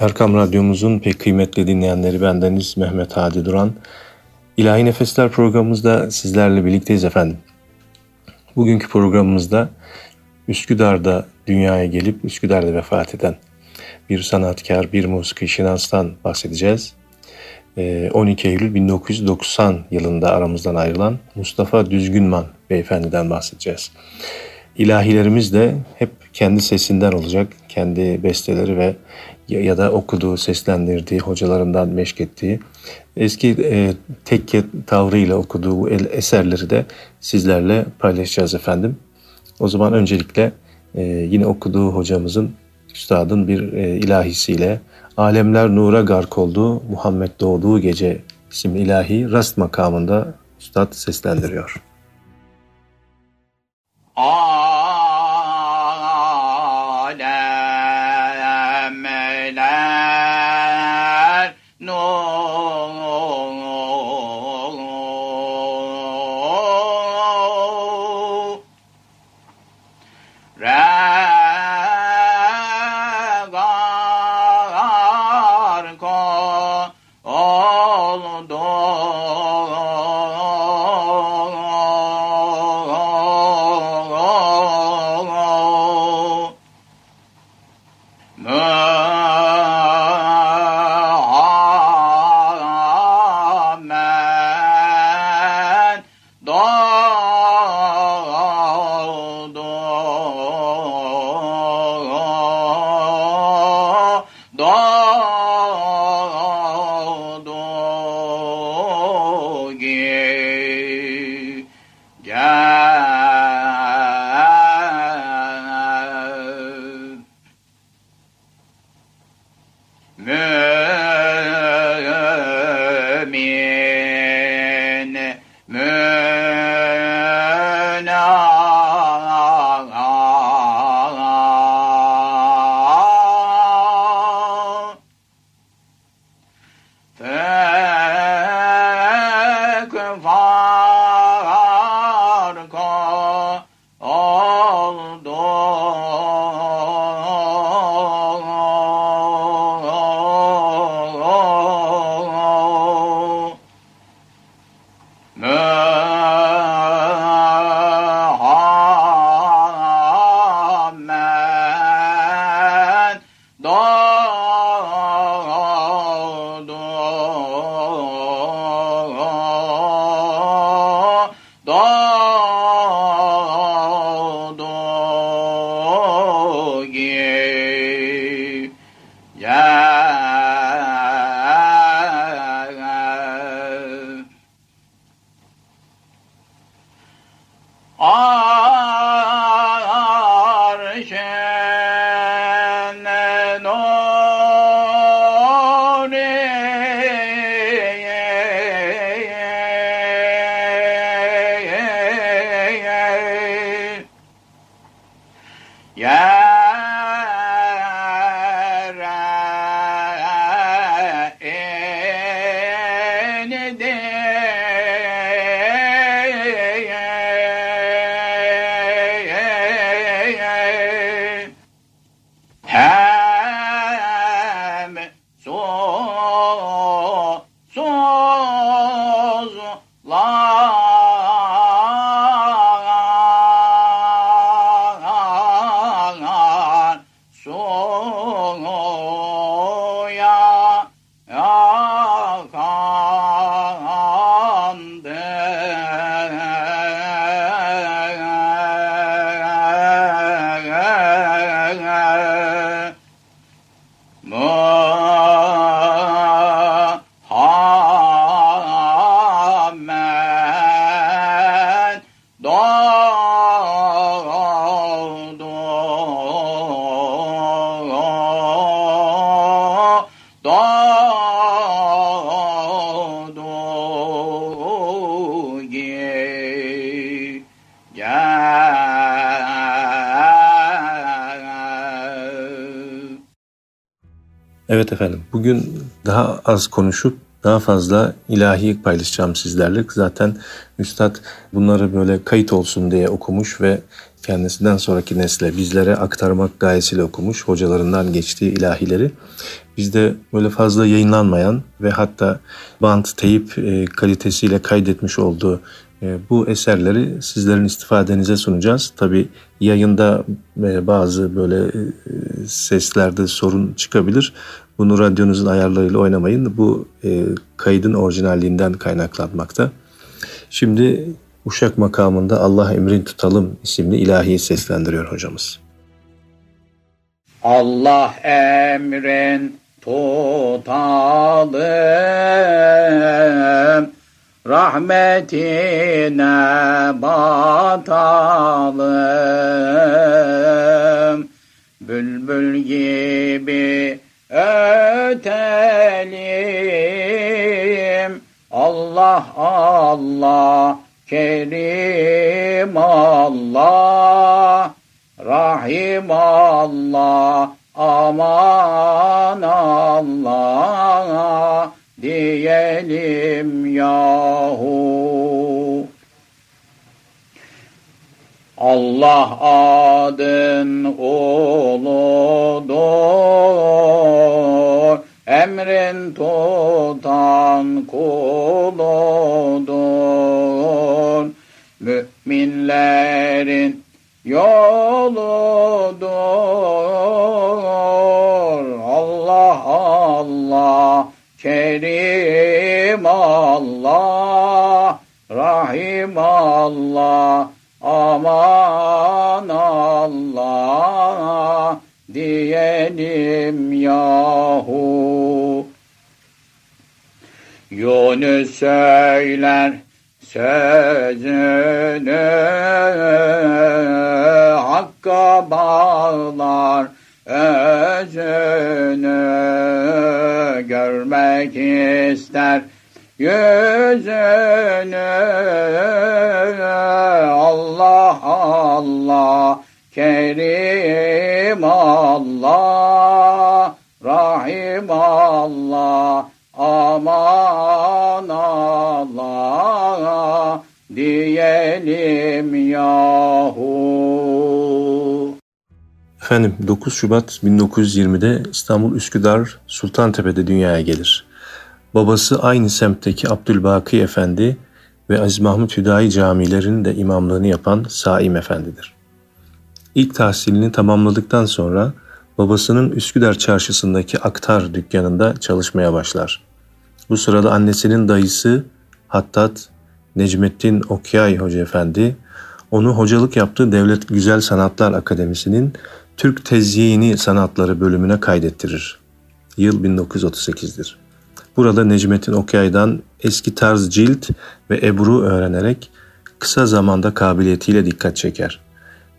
Erkam Radyomuzun pek kıymetli dinleyenleri bendeniz Mehmet Hadi Duran. İlahi Nefesler programımızda sizlerle birlikteyiz efendim. Bugünkü programımızda Üsküdar'da dünyaya gelip Üsküdar'da vefat eden bir sanatkar, bir musiki şinastan bahsedeceğiz. 12 ee, Eylül 1990 yılında aramızdan ayrılan Mustafa Düzgünman beyefendiden bahsedeceğiz. İlahilerimiz de hep kendi sesinden olacak. Kendi besteleri ve ya da okuduğu, seslendirdiği, hocalarından meşk ettiği eski e, tekke tavrıyla okuduğu el, eserleri de sizlerle paylaşacağız efendim. O zaman öncelikle e, yine okuduğu hocamızın, üstadın bir e, ilahisiyle Alemler nura gark oldu, Muhammed doğduğu gece isimli ilahi rast makamında üstad seslendiriyor. Aa No. Evet efendim bugün daha az konuşup daha fazla ilahi paylaşacağım sizlerle. Zaten Üstad bunları böyle kayıt olsun diye okumuş ve kendisinden sonraki nesle bizlere aktarmak gayesiyle okumuş hocalarından geçtiği ilahileri bizde böyle fazla yayınlanmayan ve hatta bant, teyip e, kalitesiyle kaydetmiş olduğu e, bu eserleri sizlerin istifadenize sunacağız. Tabi yayında e, bazı böyle seslerde sorun çıkabilir. Bunu radyonuzun ayarlarıyla oynamayın. Bu e, kaydın orijinalliğinden kaynaklanmakta. Şimdi Uşak makamında Allah emrin tutalım isimli ilahiyi seslendiriyor hocamız. Allah emrin tutalım rahmetine batalım bülbül gibi ötelim Allah Allah Kerim Allah. Rahim Allah. Aman Allah. Diyelim yahu. Allah adın uludur Emrin tutan kuludur Müminlerin yoludur. Allah Allah Kerim Allah Rahim Allah Aman Allah diyelim yahu. Yunus söyler sözünü Hakka bağlar özünü. Görmek ister yüzünü. Allah Allah Kerim Allah Rahim Allah aman Allah diyelim yahu. Efendim 9 Şubat 1920'de İstanbul Üsküdar Sultantepe'de dünyaya gelir. Babası aynı semtteki Abdülbaki Efendi ve Aziz Mahmut Hüdayi camilerinin de imamlığını yapan Saim Efendidir. İlk tahsilini tamamladıktan sonra babasının Üsküdar çarşısındaki aktar dükkanında çalışmaya başlar. Bu sırada annesinin dayısı Hattat Necmettin Okyay Hoca Efendi onu hocalık yaptığı Devlet Güzel Sanatlar Akademisi'nin Türk Tezyini Sanatları bölümüne kaydettirir. Yıl 1938'dir. Burada Necmettin Okyay'dan eski tarz cilt ve ebru öğrenerek kısa zamanda kabiliyetiyle dikkat çeker.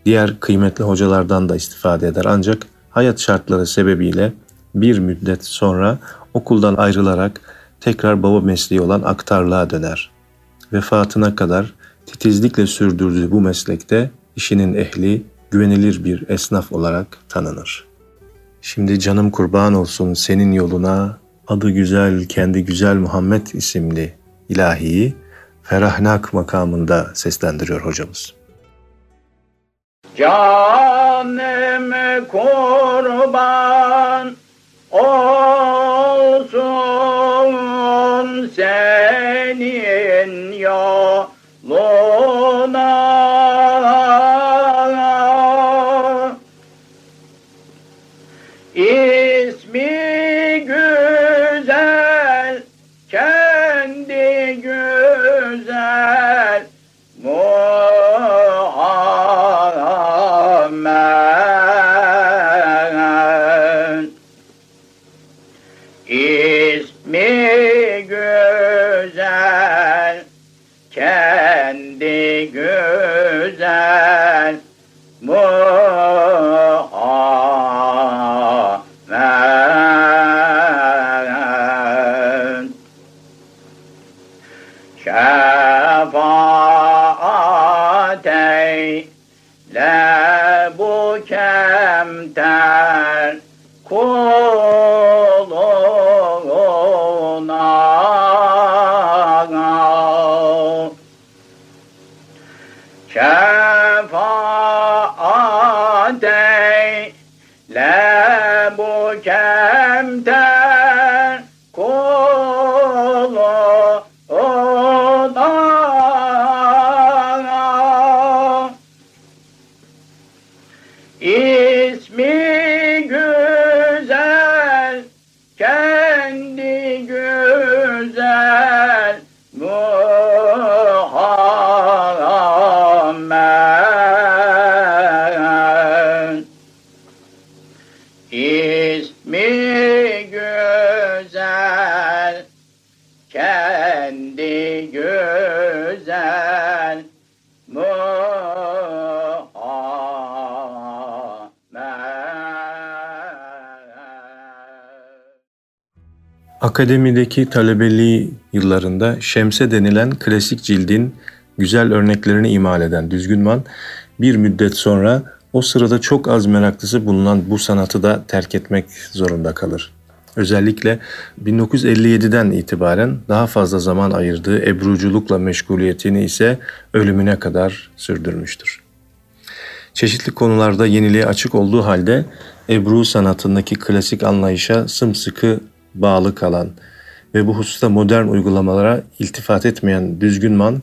Diğer kıymetli hocalardan da istifade eder ancak hayat şartları sebebiyle bir müddet sonra okuldan ayrılarak tekrar baba mesleği olan aktarlığa döner. Vefatına kadar titizlikle sürdürdüğü bu meslekte işinin ehli, güvenilir bir esnaf olarak tanınır. Şimdi canım kurban olsun senin yoluna, adı güzel, kendi güzel Muhammed isimli ilahiyi Ferahnak makamında seslendiriyor hocamız. Canım kurban olsun senin yoluna Akademideki talebeliği yıllarında Şemse denilen klasik cildin güzel örneklerini imal eden Düzgünman bir müddet sonra o sırada çok az meraklısı bulunan bu sanatı da terk etmek zorunda kalır. Özellikle 1957'den itibaren daha fazla zaman ayırdığı ebruculukla meşguliyetini ise ölümüne kadar sürdürmüştür. Çeşitli konularda yeniliğe açık olduğu halde Ebru sanatındaki klasik anlayışa sımsıkı bağlı kalan ve bu hususta modern uygulamalara iltifat etmeyen Düzgünman,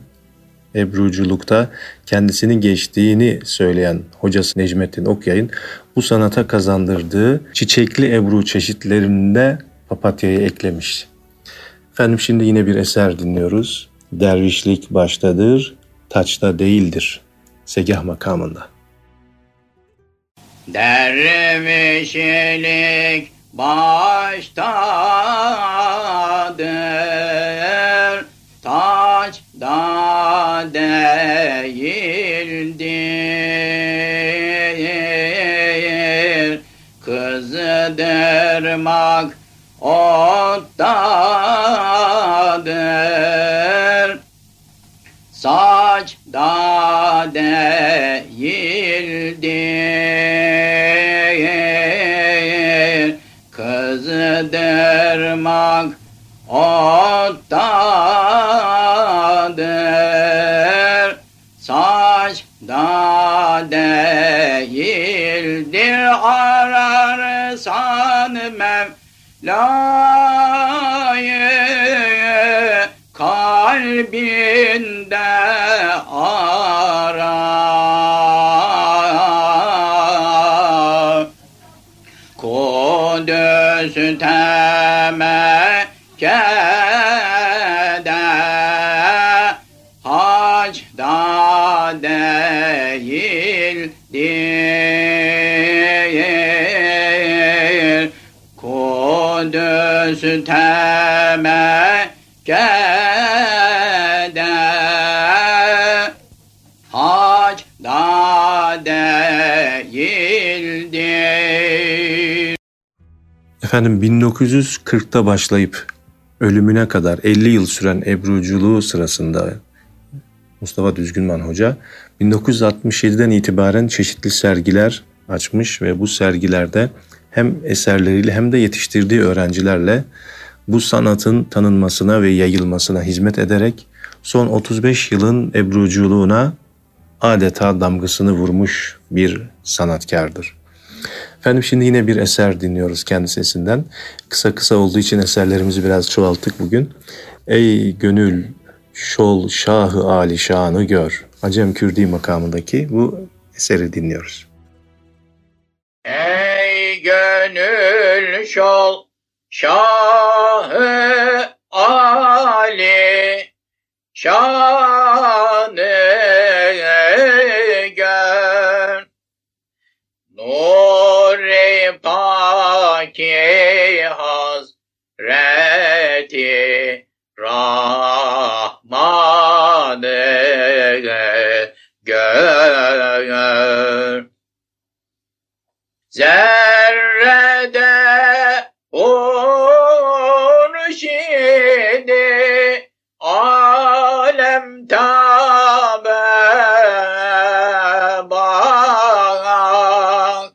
Ebruculukta kendisini geçtiğini söyleyen hocası Necmettin Okyay'ın bu sanata kazandırdığı çiçekli Ebru çeşitlerinde papatyayı eklemiş. Efendim şimdi yine bir eser dinliyoruz. Dervişlik baştadır, taçta değildir. Segah makamında. Dervişlik baştadır, taç da değildir. Kızdırmak ottadır, saç da değildir. Kızdırmak ottadır, saç da değildir. Ararsan Mevla'yı kalbinde ara. Değildir. Kudüs Mekke'de hacda değildir. Efendim 1940'ta başlayıp ölümüne kadar 50 yıl süren ebruculuğu sırasında Mustafa Düzgünman Hoca 1967'den itibaren çeşitli sergiler açmış ve bu sergilerde hem eserleriyle hem de yetiştirdiği öğrencilerle bu sanatın tanınmasına ve yayılmasına hizmet ederek son 35 yılın ebruculuğuna adeta damgasını vurmuş bir sanatkardır. Efendim şimdi yine bir eser dinliyoruz kendi sesinden. Kısa kısa olduğu için eserlerimizi biraz çoğalttık bugün. Ey gönül şol şahı ali şanı gör. Acem Kürdi makamındaki bu eseri dinliyoruz. Ey gönül şol şahı Ali şanı gör Nur-i Paki Hazreti Rahmanı gör Zerrede urşidi alem tabe bak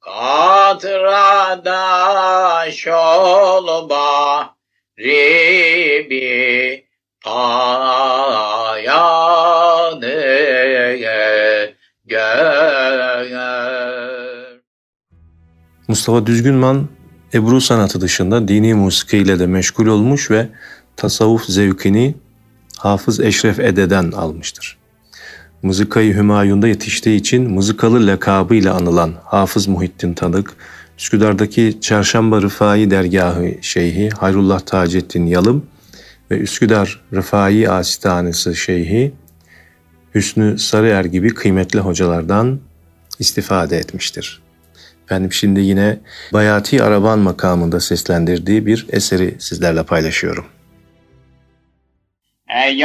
Katrada şol bahri bir Mustafa Düzgünman Ebru sanatı dışında dini musiki ile de meşgul olmuş ve tasavvuf zevkini Hafız Eşref Ede'den almıştır. Mızıkayı Hümayun'da yetiştiği için mızıkalı lakabıyla anılan Hafız Muhittin Tanık, Üsküdar'daki Çarşamba Rıfai Dergahı Şeyhi Hayrullah Taceddin Yalım ve Üsküdar Rıfai Asistanesi Şeyhi Hüsnü Sarıyer gibi kıymetli hocalardan istifade etmiştir. Efendim şimdi yine Bayati Araban makamında seslendirdiği bir eseri sizlerle paylaşıyorum. Ey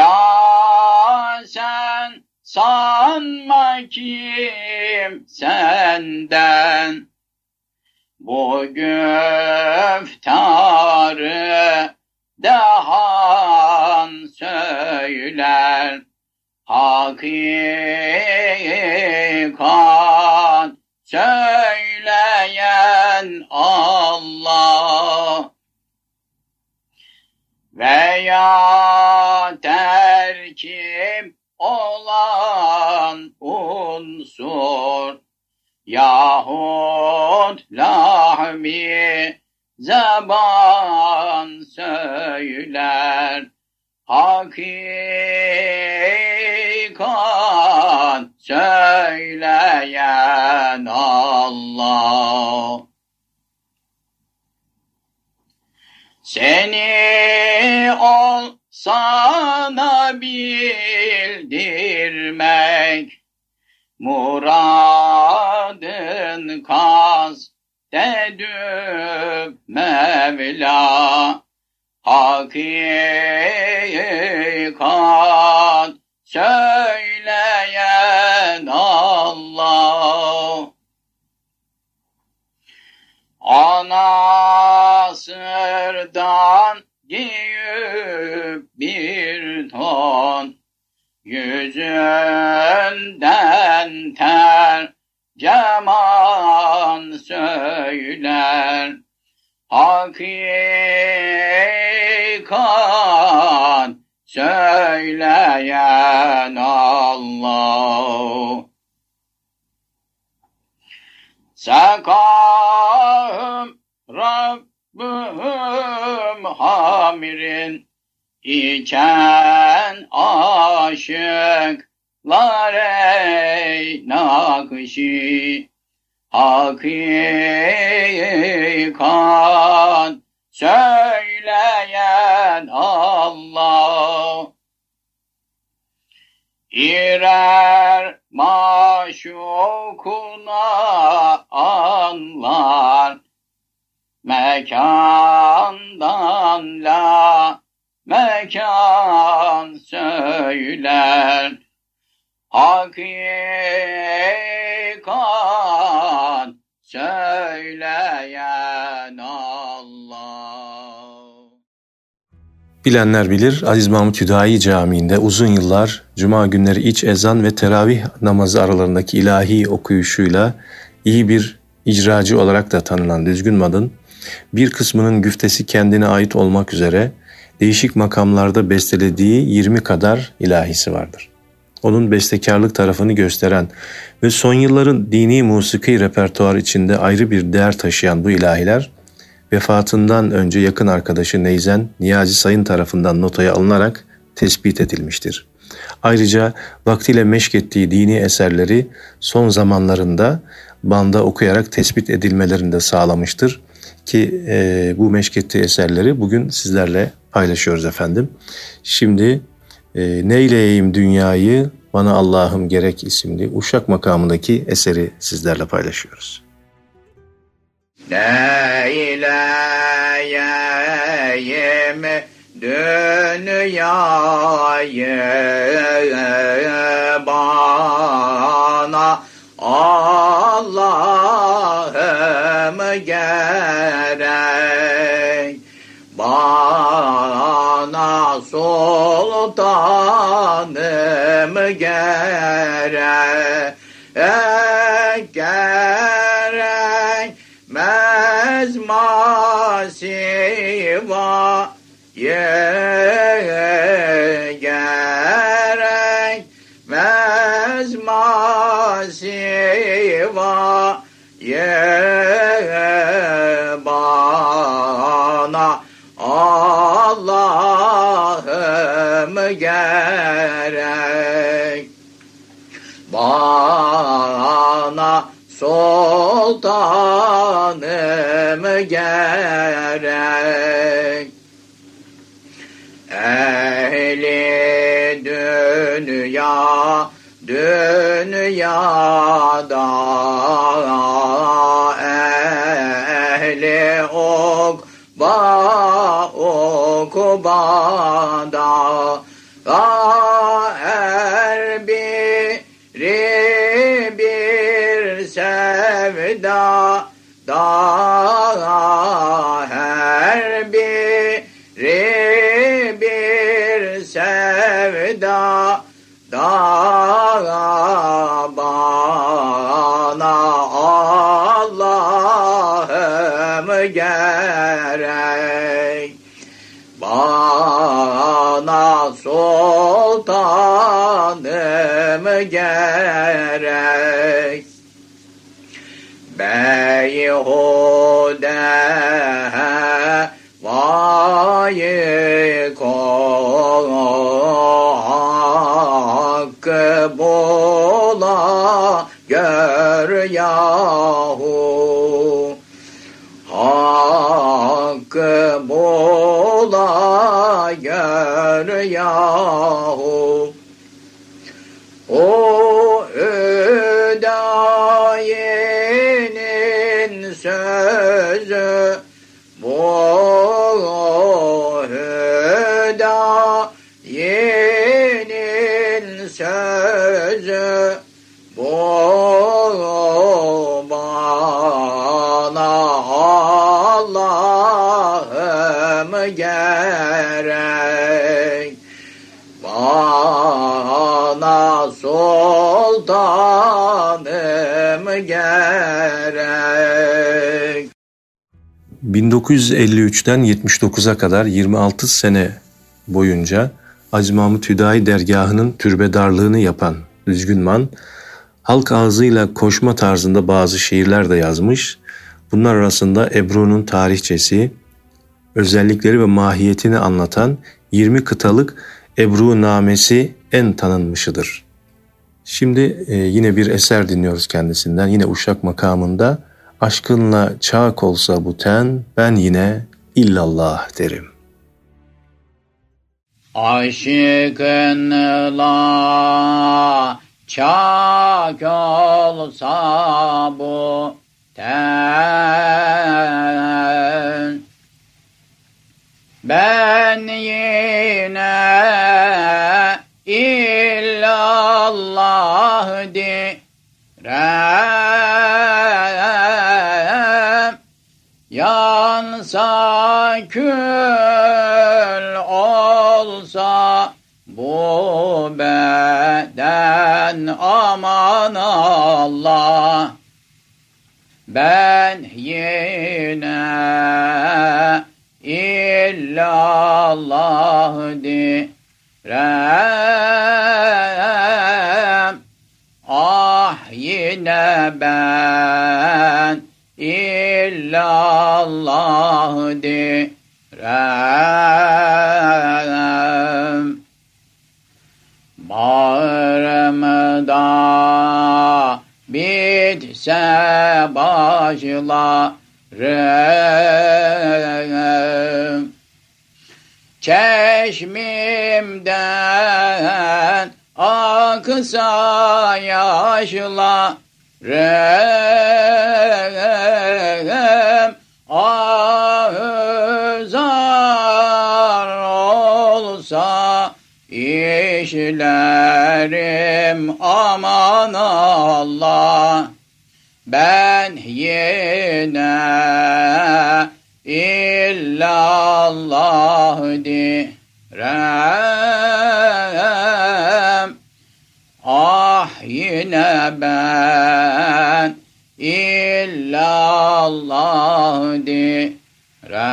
sen sanma kim senden bu güftarı dehan söyler hakikat söyleyen Allah. Veya terkim olan unsur yahut lahmi zaban söyler. Hakikat söyleyen Allah seni ol sana bildirmek muradın kast edip Mevla. Hakikat söyleyen Allah. Anasırdan giyip bir ton yüzünden ter ceman söyler. Hakikat söyleyen Allah. Sekahım hamirin iken aşıklar ey nakşi. Hakikat söyleyen Allah. İrer maşukuna anlar mekandan la mekan söyler hakikat söyleyen Allah. Bilenler bilir Aziz Mahmut Hüdayi Camii'nde uzun yıllar cuma günleri iç ezan ve teravih namazı aralarındaki ilahi okuyuşuyla iyi bir icracı olarak da tanınan Düzgün Madın, bir kısmının güftesi kendine ait olmak üzere değişik makamlarda bestelediği 20 kadar ilahisi vardır. Onun bestekarlık tarafını gösteren ve son yılların dini musiki repertuar içinde ayrı bir değer taşıyan bu ilahiler, vefatından önce yakın arkadaşı Neyzen Niyazi Sayın tarafından notaya alınarak tespit edilmiştir. Ayrıca vaktiyle meşk ettiği dini eserleri son zamanlarında banda okuyarak tespit edilmelerini de sağlamıştır ki e, bu meşk ettiği eserleri bugün sizlerle paylaşıyoruz efendim. Şimdi e, Neyleyeyim Dünyayı Bana Allah'ım Gerek isimli Uşak makamındaki eseri sizlerle paylaşıyoruz. Neyleyeyim dünyayı bana gerek. Bana sultanım gerek gerek mezmasiva gerek gerek bana sultanım gerek. Ehli dünya dünyada ehli okba okubada her da her biri bir sevda da bana Allah'ım gerek. Bana sultanım gerek beyhude vayı hakkı bula gör yahu. Hakkı bula gör yahu. o sultanım gerek 1953'ten 79'a kadar 26 sene boyunca Hacı Mahmut Hüdayi dergahının türbedarlığını yapan Düzgünman, halk ağzıyla koşma tarzında bazı şiirler de yazmış. Bunlar arasında Ebru'nun tarihçesi, özellikleri ve mahiyetini anlatan 20 kıtalık Ebru Namesi en tanınmışıdır. Şimdi e, yine bir eser dinliyoruz kendisinden. Yine Uşak makamında aşkınla çak olsa bu ten ben yine illallah derim. Aşkınla çak olsa bu ten Ben yine kül olsa bu beden aman Allah. Ben yine illallah direm Ah yine ben illallah direm Bağrımda bitse başlarım. Çeşmimden aksa yaşlarım Ahuzar olsa işlerim aman Allah. Ben yine illallah direm ben illallah direm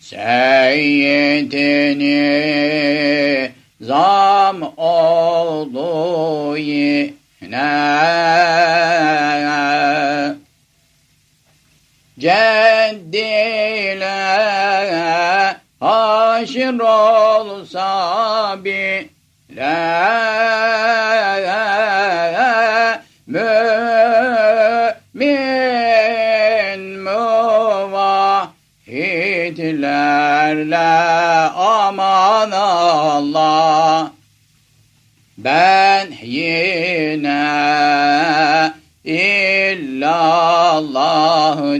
Seyyidini zam oldu yine. Ceddile haşir olsa bile mümin muvahhidlerle aman Allah. Ben yine illallah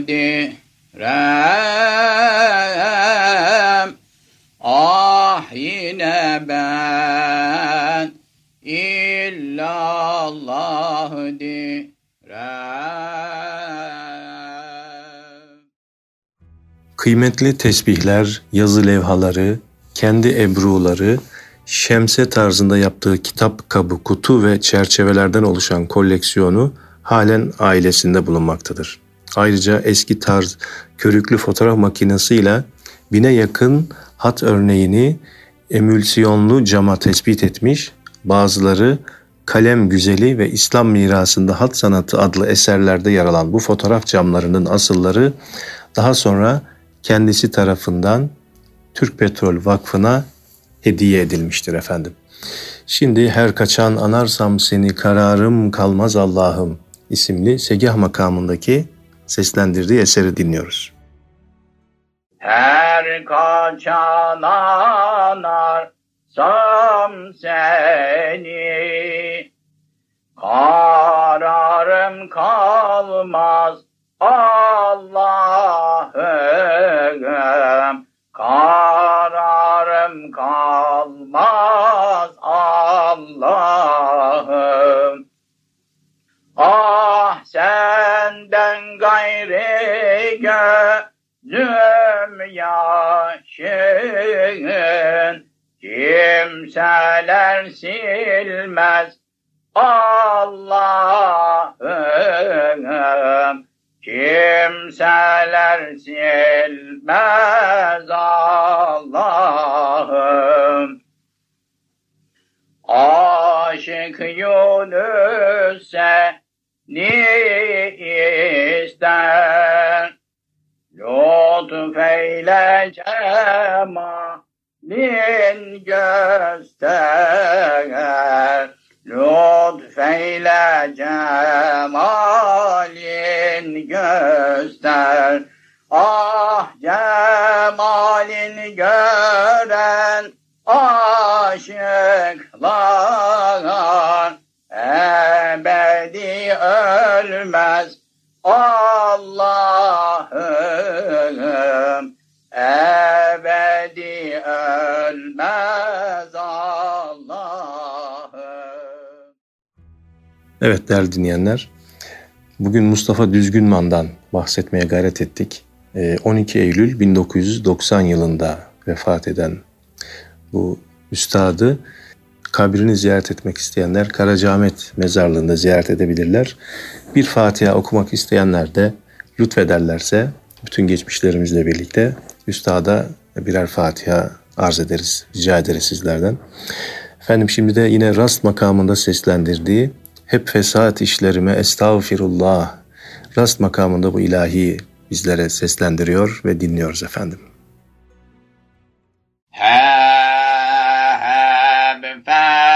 direm. Ah yine ben direm Kıymetli tesbihler, yazı levhaları, kendi ebruları, şemse tarzında yaptığı kitap kabı, kutu ve çerçevelerden oluşan koleksiyonu halen ailesinde bulunmaktadır. Ayrıca eski tarz körüklü fotoğraf makinesiyle bine yakın hat örneğini emülsiyonlu cama tespit etmiş, bazıları Kalem Güzeli ve İslam Mirasında Hat Sanatı adlı eserlerde yer alan bu fotoğraf camlarının asılları daha sonra kendisi tarafından Türk Petrol Vakfı'na hediye edilmiştir efendim. Şimdi her kaçan anarsam seni kararım kalmaz Allah'ım isimli Segah makamındaki seslendirdiği eseri dinliyoruz. Her kaçan anarsam seni Kararım kalmaz Allah'ım. Kararım kalmaz Allah'ım. Ah senden gayri gözüm yaşın. Kimseler silmez Allah'ım Kimseler silmez Allah'ım. Aşık Yunus'e ni ister. Lütfeyle cemalin göster Lütfeyle cemalin göster. Ah cemalin gören aşıklar. Ebedi ölmez Allah'ım. Ebedi ölmez Evet değerli dinleyenler, bugün Mustafa Düzgünman'dan bahsetmeye gayret ettik. 12 Ee, Eylül 1990 yılında vefat eden bu üstadı kabrini ziyaret etmek isteyenler Karacaahmet mezarlığında ziyaret edebilirler. Bir Fatiha okumak isteyenler de lütfederlerse bütün geçmişlerimizle birlikte üstada birer Fatiha arz ederiz, rica ederiz sizlerden. Efendim şimdi de yine rast makamında seslendirdiği hep fesat işlerime estağfirullah rast makamında bu ilahi bizlere seslendiriyor ve dinliyoruz efendim. Heb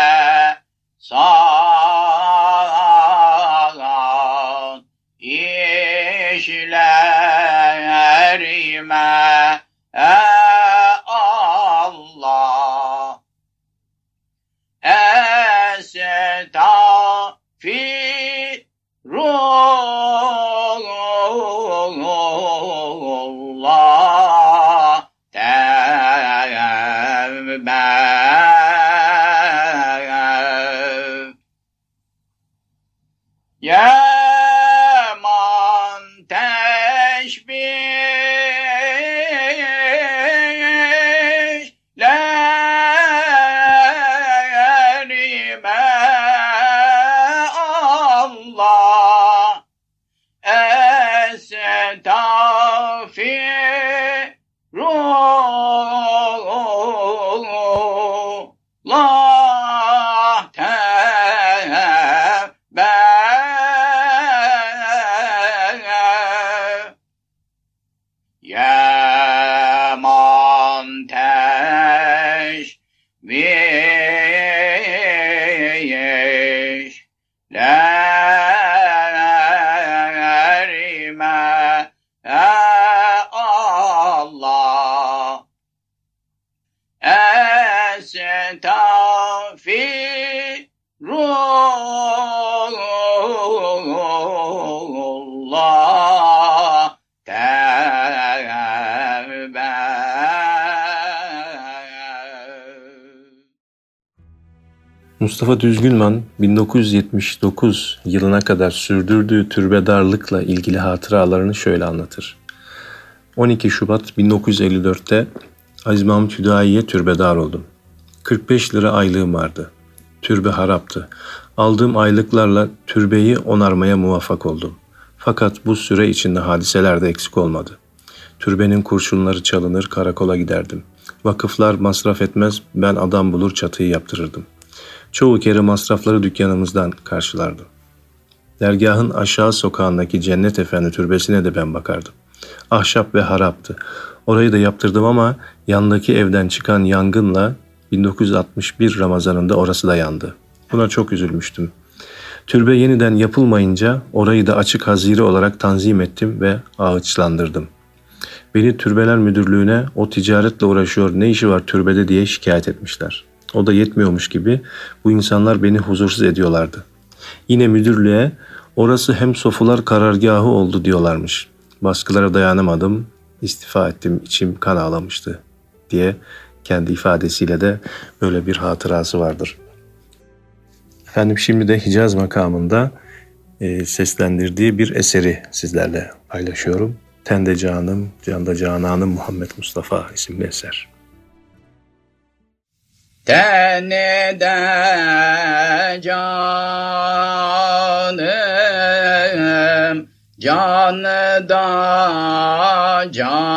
fesat işlerime Allah Yeah. Mustafa Düzgünman 1979 yılına kadar sürdürdüğü türbedarlıkla ilgili hatıralarını şöyle anlatır. 12 Şubat 1954'te Aziz Mahmut Hüdayi'ye türbedar oldum. 45 lira aylığım vardı. Türbe haraptı. Aldığım aylıklarla türbeyi onarmaya muvaffak oldum. Fakat bu süre içinde hadiseler de eksik olmadı. Türbenin kurşunları çalınır, karakola giderdim. Vakıflar masraf etmez, ben adam bulur çatıyı yaptırırdım. Çoğu kere masrafları dükkanımızdan karşılardım. Dergahın aşağı sokağındaki Cennet Efendi türbesine de ben bakardım. Ahşap ve haraptı. Orayı da yaptırdım ama yandaki evden çıkan yangınla 1961 Ramazanında orası da yandı. Buna çok üzülmüştüm. Türbe yeniden yapılmayınca orayı da açık hazire olarak tanzim ettim ve ağaçlandırdım. Beni türbeler müdürlüğüne o ticaretle uğraşıyor ne işi var türbede diye şikayet etmişler. O da yetmiyormuş gibi bu insanlar beni huzursuz ediyorlardı. Yine müdürlüğe orası hem sofular karargahı oldu diyorlarmış. Baskılara dayanamadım, istifa ettim, içim kan ağlamıştı diye kendi ifadesiyle de böyle bir hatırası vardır. Efendim şimdi de Hicaz makamında e, seslendirdiği bir eseri sizlerle paylaşıyorum. Tende Canım, Canda Cananım Muhammed Mustafa isimli eser. Tenede canım, canı da cananım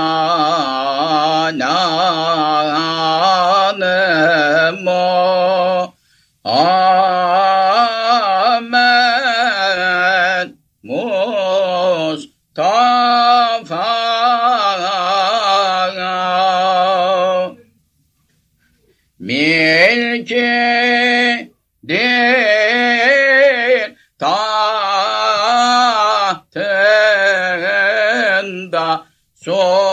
o. Milki değil tahtında sultanım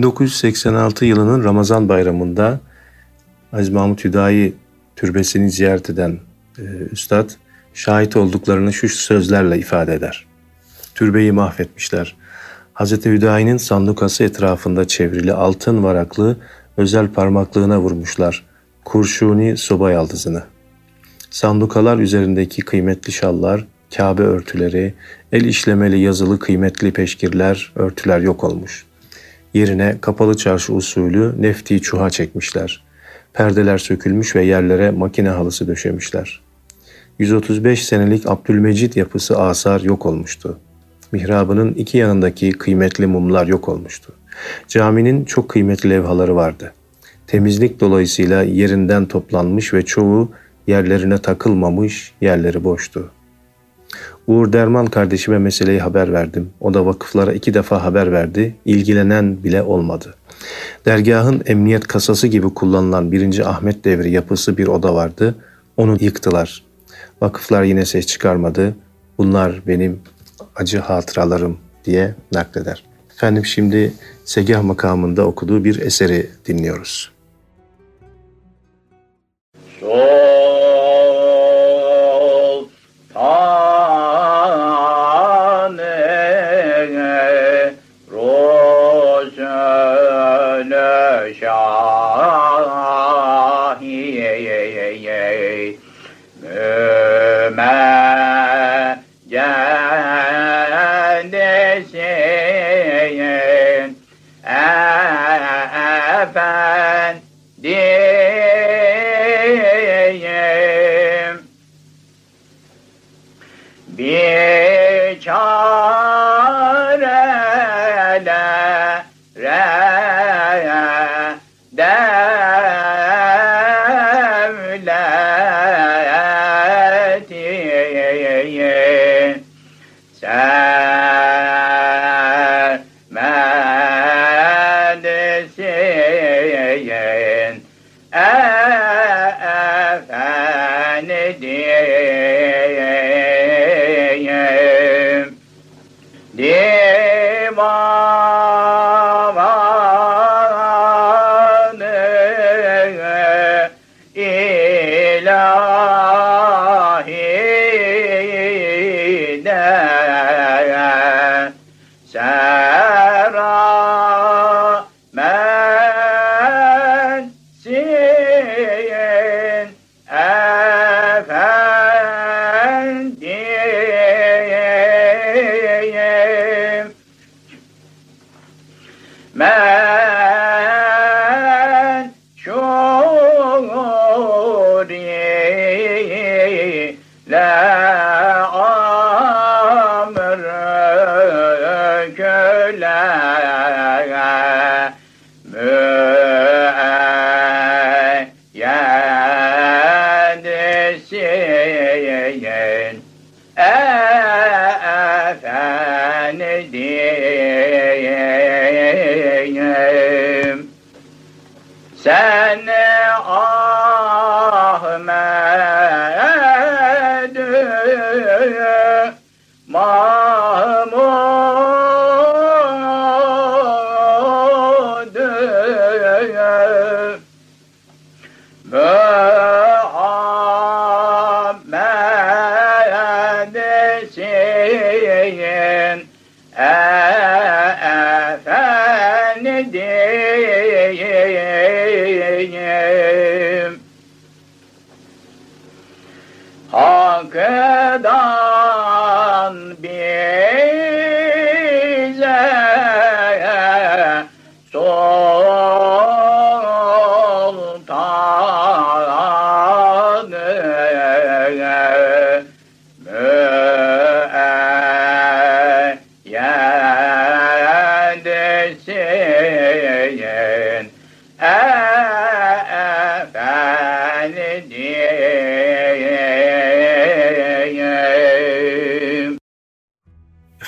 1986 yılının Ramazan bayramında Aziz Mahmut Hüdayi türbesini ziyaret eden e, üstad şahit olduklarını şu sözlerle ifade eder. Türbeyi mahvetmişler. Hazreti Hüdayi'nin sandukası etrafında çevrili altın varaklı özel parmaklığına vurmuşlar. Kurşuni soba yaldızını. Sandukalar üzerindeki kıymetli şallar, Kabe örtüleri, el işlemeli yazılı kıymetli peşkirler, örtüler yok olmuş. Yerine kapalı çarşı usulü nefti çuha çekmişler. Perdeler sökülmüş ve yerlere makine halısı döşemişler. 135 senelik Abdülmecid yapısı asar yok olmuştu. Mihrabının iki yanındaki kıymetli mumlar yok olmuştu. Caminin çok kıymetli levhaları vardı. Temizlik dolayısıyla yerinden toplanmış ve çoğu yerlerine takılmamış, yerleri boştu. Uğur Derman kardeşime meseleyi haber verdim. O da vakıflara iki defa haber verdi. İlgilenen bile olmadı. Dergahın emniyet kasası gibi kullanılan 1. Ahmet devri yapısı bir oda vardı. Onu yıktılar. Vakıflar yine ses çıkarmadı. Bunlar benim acı hatıralarım diye nakleder. Efendim şimdi Segah makamında okuduğu bir eseri dinliyoruz.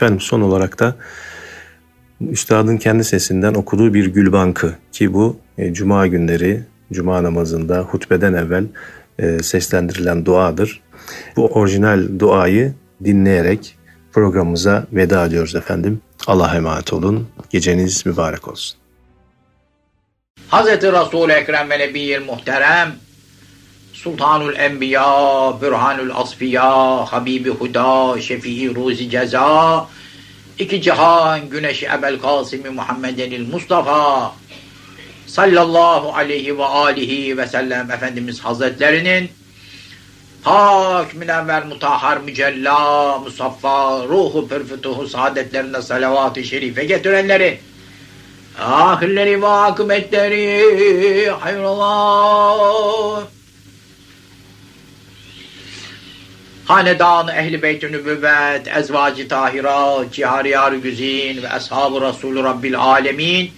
Efendim son olarak da Üstadın kendi sesinden okuduğu bir gül bankı ki bu e, cuma günleri cuma namazında hutbeden evvel e, seslendirilen duadır. Bu orijinal duayı dinleyerek programımıza veda ediyoruz efendim. Allah'a emanet olun. Geceniz mübarek olsun. Hazreti Resul-i Ekrem ve Nebiyyil Muhterem Sultanul Enbiya, Bürhanul Asfiya, Habibi Huda, Şefii Ruzi Ceza, iki cihan güneşi Ebel Kasimi Muhammedenil Mustafa sallallahu aleyhi ve alihi ve sellem Efendimiz Hazretlerinin pak, münevver, mutahhar, mücella, musaffa, ruhu pürfütuhu saadetlerine salavat-ı şerife getirenleri ahirleri ve akıbetleri hayrola hanedan ehli beyt-i nübüvvet, ezvacı tahirat, cihariyar güzin ve ashab-ı Resulü Rabbil alemin,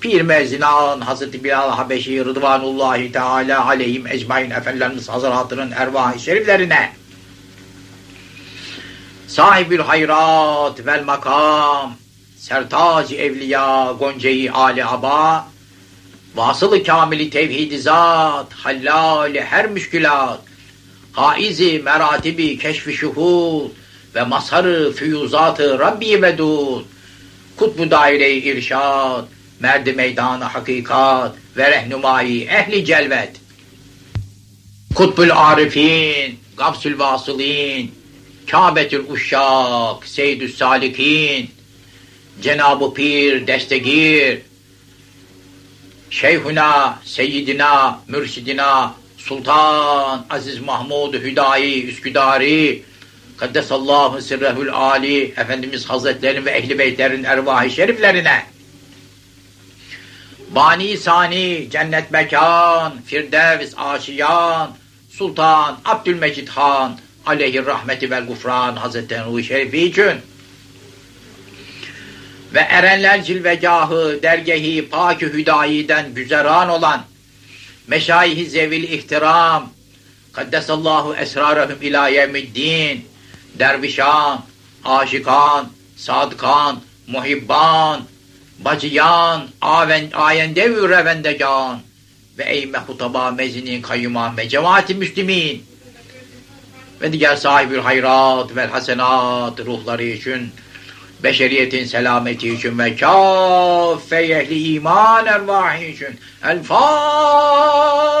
Pir Mezinan, Hazreti Bilal Habeşi, Rıdvanullahi Teala aleyhim ecmain efendilerimiz hazıratının ervah-ı şeriflerine, sahibül hayrat vel makam, sertac evliya, gonceyi ali aba, vasılı kamili tevhid zat, hallali her müşkülat, haizi meratibi keşfi şuhud ve mazharı füyuzatı Rabbi vedud, kutbu daire-i irşad, merdi meydanı hakikat ve rehnumayı ehli celvet. Kutbul arifin, gafsül vasılin, Kâbetül uşşak, seyyidü salikin, Cenab-ı Pir, destegir, Şeyhuna, Seyyidina, Mürşidina, Sultan, Aziz Mahmud, Hüdayi, Üsküdari, Kaddesallahu sirrehül Ali, Efendimiz Hazretleri ve Ehli Beytlerin ervah-ı şeriflerine, Bani Sani, Cennet Mekan, Firdevs, Aşiyan, Sultan, Abdülmecid Han, aleyhi rahmeti vel gufran Hazretleri Şerifi için, ve erenler cilvegahı, dergehi, pak-ı hüdayiden güzeran olan meşayih-i zevil ihtiram, kaddesallahu esrarehum ila yevmiddin, dervişan, aşikan, sadıkan, muhibban, bacıyan, aven, ayende ve revendegan ve ey mehutaba mezinin kayyuman ve cemaati müslimin. Ve diğer sahibül hayrat vel hasenat ruhları için beşeriyetin selameti için ve kâffe ehli iman ervahı için. El Fatiha.